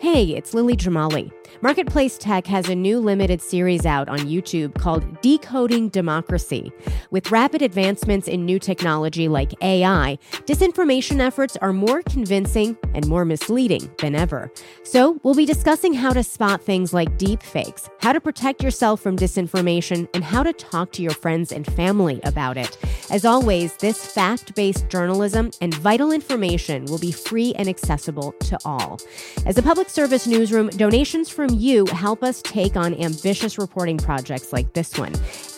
Hey, it's Lily Jamali. Marketplace Tech has a new limited series out on YouTube called Decoding Democracy. With rapid advancements in new technology like AI, disinformation efforts are more convincing and more misleading than ever. So, we'll be discussing how to spot things like deep fakes, how to protect yourself from disinformation, and how to talk to your friends and family about it. As always, this fact based journalism and vital information will be free and accessible to all. As a public service newsroom, donations from you help us take on ambitious reporting projects like this one.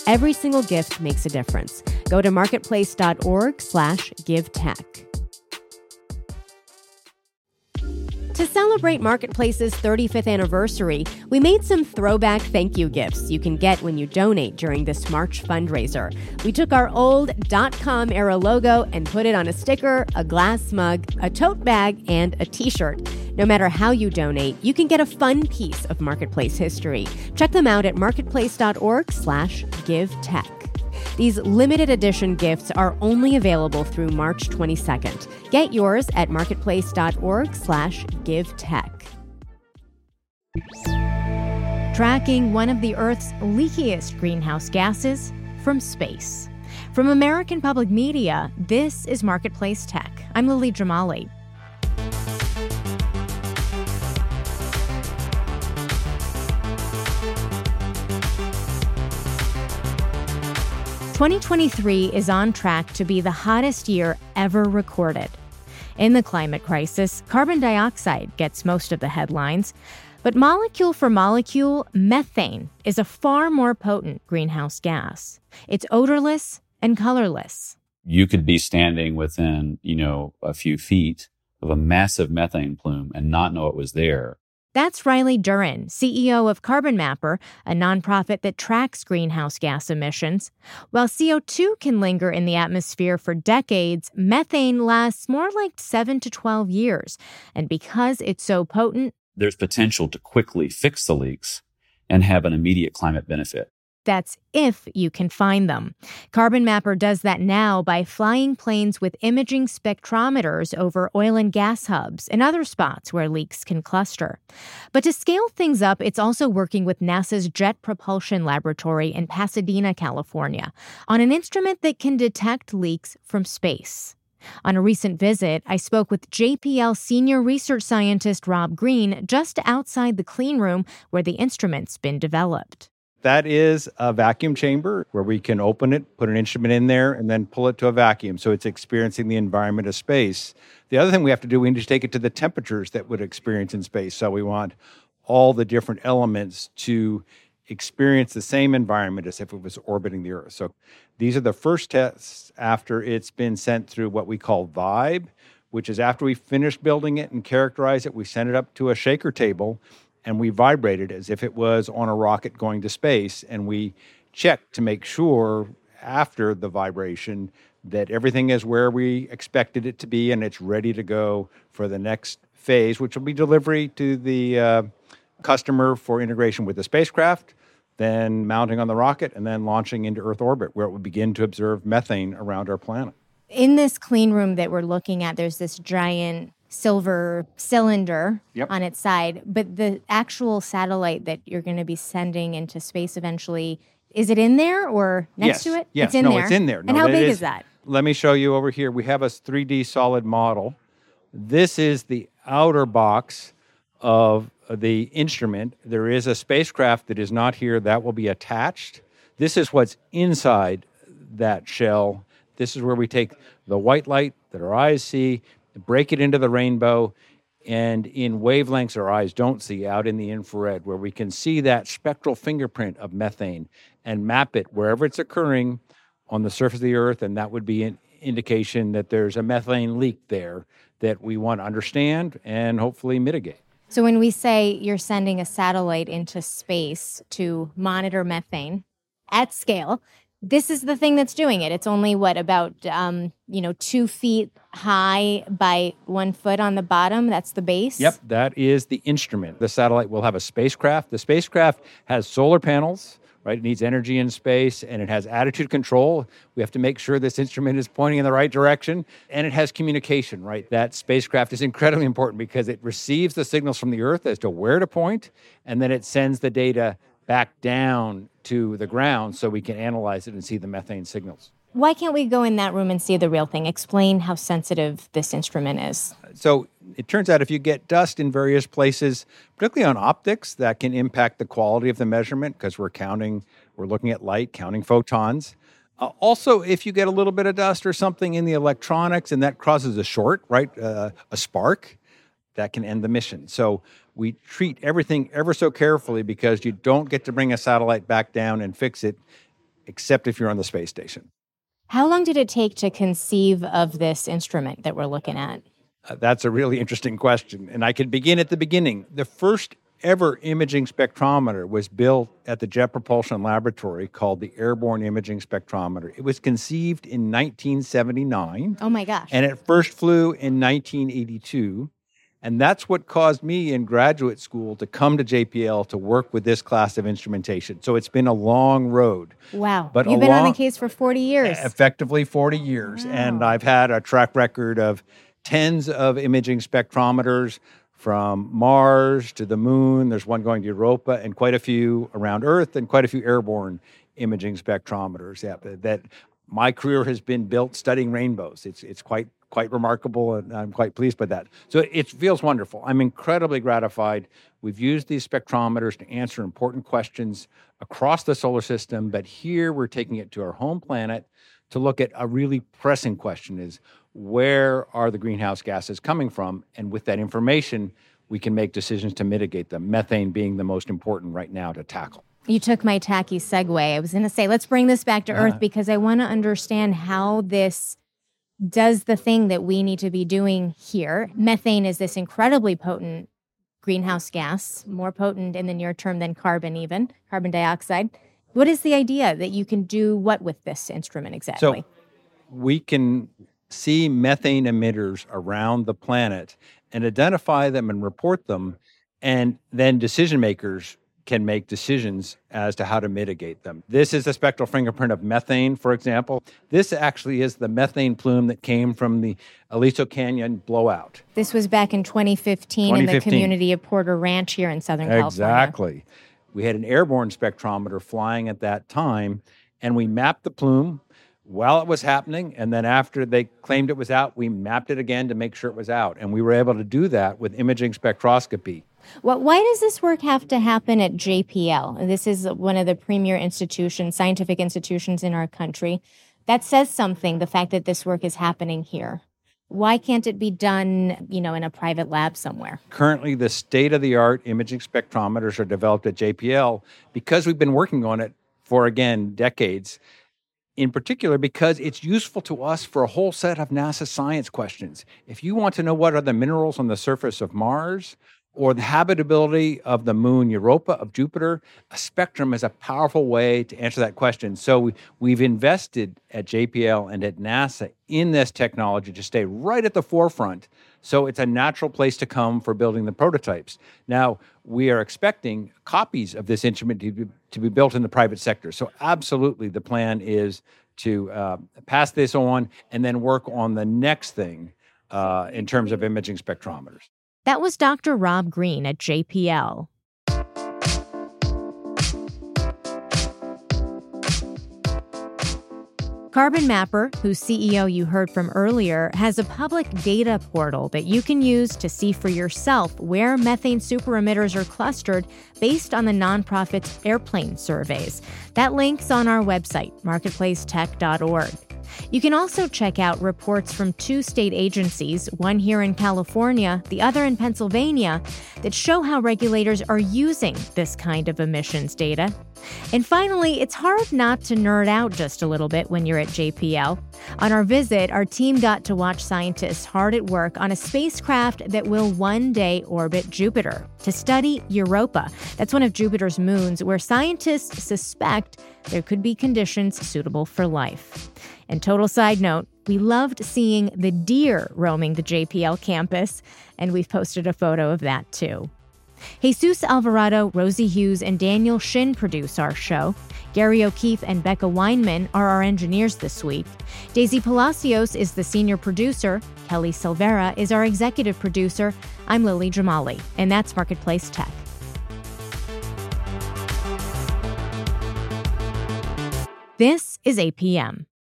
Every single gift makes a difference. Go to marketplace.org slash give tech. To celebrate Marketplace's 35th anniversary, we made some throwback thank you gifts you can get when you donate during this March fundraiser. We took our old dot .com era logo and put it on a sticker, a glass mug, a tote bag, and a t-shirt. No matter how you donate, you can get a fun piece of Marketplace history. Check them out at marketplace.org/givetech. These limited edition gifts are only available through March 22nd. Get yours at marketplace.org/givetech. Tracking one of the Earth's leakiest greenhouse gases from space. From American Public Media, this is Marketplace Tech. I'm Lily Jamali. 2023 is on track to be the hottest year ever recorded. In the climate crisis, carbon dioxide gets most of the headlines, but molecule for molecule, methane is a far more potent greenhouse gas. It's odorless and colorless. You could be standing within, you know, a few feet of a massive methane plume and not know it was there that's Riley Duren, CEO of Carbon Mapper, a nonprofit that tracks greenhouse gas emissions. While CO2 can linger in the atmosphere for decades, methane lasts more like 7 to 12 years. And because it's so potent, there's potential to quickly fix the leaks and have an immediate climate benefit. That's if you can find them. Carbon Mapper does that now by flying planes with imaging spectrometers over oil and gas hubs and other spots where leaks can cluster. But to scale things up, it's also working with NASA's Jet Propulsion Laboratory in Pasadena, California, on an instrument that can detect leaks from space. On a recent visit, I spoke with JPL senior research scientist Rob Green just outside the clean room where the instrument's been developed. That is a vacuum chamber where we can open it, put an instrument in there, and then pull it to a vacuum. So it's experiencing the environment of space. The other thing we have to do, we need to take it to the temperatures that would experience in space. So we want all the different elements to experience the same environment as if it was orbiting the Earth. So these are the first tests after it's been sent through what we call Vibe, which is after we finish building it and characterize it, we send it up to a shaker table and we vibrated as if it was on a rocket going to space. And we checked to make sure after the vibration that everything is where we expected it to be and it's ready to go for the next phase, which will be delivery to the uh, customer for integration with the spacecraft, then mounting on the rocket, and then launching into Earth orbit, where it will begin to observe methane around our planet. In this clean room that we're looking at, there's this giant silver cylinder yep. on its side, but the actual satellite that you're going to be sending into space eventually is it in there or next yes. to it? Yes, it's in no, there. it's in there. No, and how big is, is that? Let me show you over here. We have a 3D solid model. This is the outer box of the instrument. There is a spacecraft that is not here that will be attached. This is what's inside that shell. This is where we take the white light that our eyes see, break it into the rainbow and in wavelengths our eyes don't see out in the infrared, where we can see that spectral fingerprint of methane and map it wherever it's occurring on the surface of the earth. And that would be an indication that there's a methane leak there that we want to understand and hopefully mitigate. So, when we say you're sending a satellite into space to monitor methane at scale, this is the thing that's doing it. It's only what about um, you know two feet high by one foot on the bottom. That's the base. Yep, that is the instrument. The satellite will have a spacecraft. The spacecraft has solar panels right? It needs energy in space and it has attitude control. We have to make sure this instrument is pointing in the right direction and it has communication, right? That spacecraft is incredibly important because it receives the signals from the Earth as to where to point and then it sends the data back down to the ground so we can analyze it and see the methane signals. Why can't we go in that room and see the real thing? Explain how sensitive this instrument is. So it turns out if you get dust in various places, particularly on optics, that can impact the quality of the measurement because we're counting, we're looking at light, counting photons. Uh, also, if you get a little bit of dust or something in the electronics and that causes a short, right, uh, a spark, that can end the mission. So we treat everything ever so carefully because you don't get to bring a satellite back down and fix it, except if you're on the space station. How long did it take to conceive of this instrument that we're looking at? Uh, that's a really interesting question. And I can begin at the beginning. The first ever imaging spectrometer was built at the Jet Propulsion Laboratory called the Airborne Imaging Spectrometer. It was conceived in 1979. Oh my gosh. And it first flew in 1982. And that's what caused me in graduate school to come to JPL to work with this class of instrumentation. So it's been a long road. Wow. But you've been long, on the case for 40 years. Effectively 40 years. Wow. And I've had a track record of tens of imaging spectrometers from Mars to the moon. There's one going to Europa and quite a few around Earth and quite a few airborne imaging spectrometers. Yeah, that my career has been built studying rainbows. It's it's quite quite remarkable, and I'm quite pleased by that. So it feels wonderful. I'm incredibly gratified. We've used these spectrometers to answer important questions across the solar system, but here we're taking it to our home planet to look at a really pressing question is where are the greenhouse gases coming from? And with that information, we can make decisions to mitigate them, methane being the most important right now to tackle. You took my tacky segue. I was going to say, let's bring this back to uh, Earth because I want to understand how this does the thing that we need to be doing here. Methane is this incredibly potent greenhouse gas, more potent in the near term than carbon, even carbon dioxide. What is the idea that you can do what with this instrument exactly? So we can see methane emitters around the planet and identify them and report them. And then decision makers can make decisions as to how to mitigate them. This is a spectral fingerprint of methane, for example. This actually is the methane plume that came from the Aliso Canyon blowout. This was back in 2015, 2015. in the community of Porter Ranch here in Southern exactly. California. Exactly. We had an airborne spectrometer flying at that time, and we mapped the plume while it was happening. And then after they claimed it was out, we mapped it again to make sure it was out. And we were able to do that with imaging spectroscopy. Why does this work have to happen at JPL? This is one of the premier institutions, scientific institutions in our country. That says something, the fact that this work is happening here. Why can't it be done, you know, in a private lab somewhere? Currently, the state-of-the-art imaging spectrometers are developed at JPL because we've been working on it for again decades in particular because it's useful to us for a whole set of NASA science questions. If you want to know what are the minerals on the surface of Mars or the habitability of the moon Europa of Jupiter, a spectrum is a powerful way to answer that question. So we, have invested at JPL and at NASA in this technology to stay right at the forefront. So it's a natural place to come for building the prototypes. Now, we are expecting copies of this instrument to be, to be built in the private sector. So absolutely, the plan is to uh, pass this on and then work on the next thing uh, in terms of imaging spectrometers. That was Dr. Rob Green at JPL. Carbon Mapper, whose CEO you heard from earlier, has a public data portal that you can use to see for yourself where methane super emitters are clustered based on the nonprofit's airplane surveys. That link's on our website, marketplacetech.org. You can also check out reports from two state agencies, one here in California, the other in Pennsylvania, that show how regulators are using this kind of emissions data. And finally, it's hard not to nerd out just a little bit when you're at JPL. On our visit, our team got to watch scientists hard at work on a spacecraft that will one day orbit Jupiter to study Europa. That's one of Jupiter's moons where scientists suspect there could be conditions suitable for life. And total side note, we loved seeing the deer roaming the JPL campus, and we've posted a photo of that too. Jesus Alvarado, Rosie Hughes, and Daniel Shin produce our show. Gary O'Keefe and Becca Weinman are our engineers this week. Daisy Palacios is the senior producer. Kelly Silvera is our executive producer. I'm Lily Jamali, and that's Marketplace Tech. This is APM.